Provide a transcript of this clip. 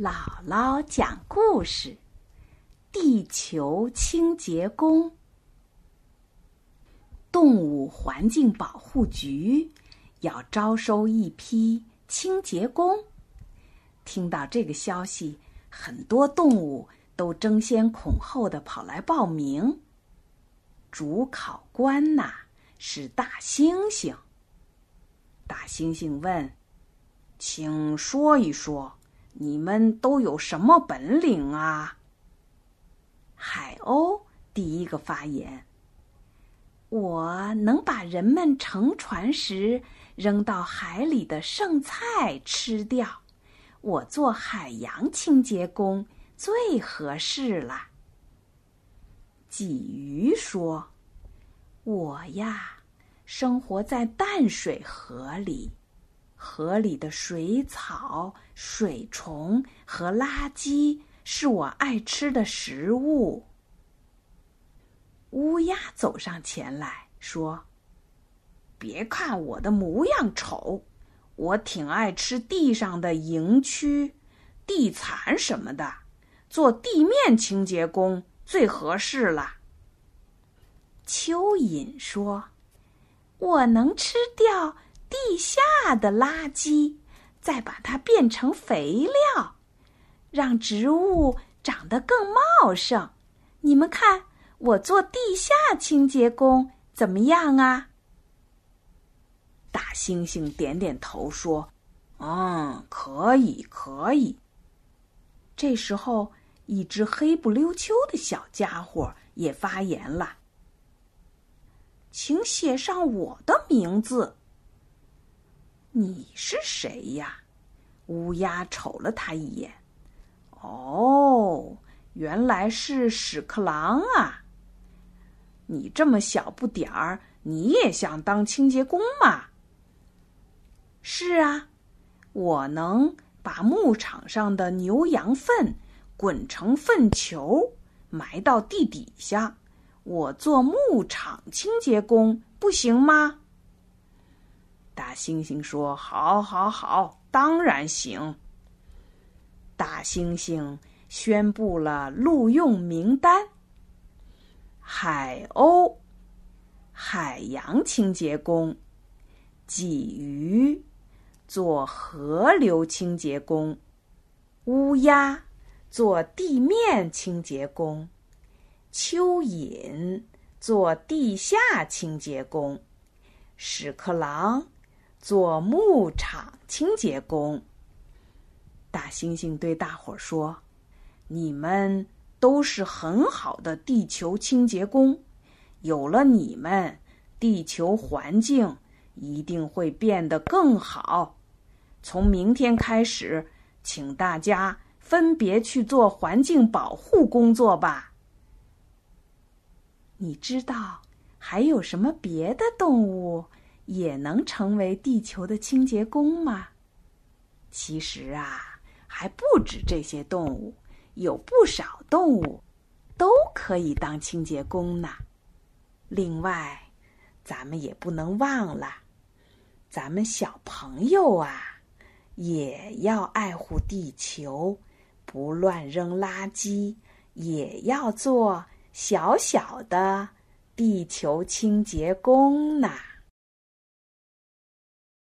姥姥讲故事：地球清洁工。动物环境保护局要招收一批清洁工。听到这个消息，很多动物都争先恐后的跑来报名。主考官呐是大猩猩。大猩猩问：“请说一说。”你们都有什么本领啊？海鸥第一个发言：“我能把人们乘船时扔到海里的剩菜吃掉。我做海洋清洁工最合适了。”鲫鱼说：“我呀，生活在淡水河里。”河里的水草、水虫和垃圾是我爱吃的食物。乌鸦走上前来说：“别看我的模样丑，我挺爱吃地上的蝇蛆、地蚕什么的，做地面清洁工最合适了。”蚯蚓说：“我能吃掉。”地下的垃圾，再把它变成肥料，让植物长得更茂盛。你们看，我做地下清洁工怎么样啊？大猩猩点点头说：“嗯，可以，可以。”这时候，一只黑不溜秋的小家伙也发言了：“请写上我的名字。”你是谁呀？乌鸦瞅了他一眼。哦，原来是屎壳郎啊！你这么小不点儿，你也想当清洁工吗？是啊，我能把牧场上的牛羊粪滚成粪球，埋到地底下。我做牧场清洁工不行吗？大猩猩说：“好，好，好，当然行。”大猩猩宣布了录用名单：海鸥，海洋清洁工；鲫鱼，做河流清洁工；乌鸦，做地面清洁工；蚯蚓，做地下清洁工；屎壳郎。做牧场清洁工。大猩猩对大伙儿说：“你们都是很好的地球清洁工，有了你们，地球环境一定会变得更好。从明天开始，请大家分别去做环境保护工作吧。你知道还有什么别的动物？”也能成为地球的清洁工吗？其实啊，还不止这些动物，有不少动物都可以当清洁工呢。另外，咱们也不能忘了，咱们小朋友啊，也要爱护地球，不乱扔垃圾，也要做小小的地球清洁工呢。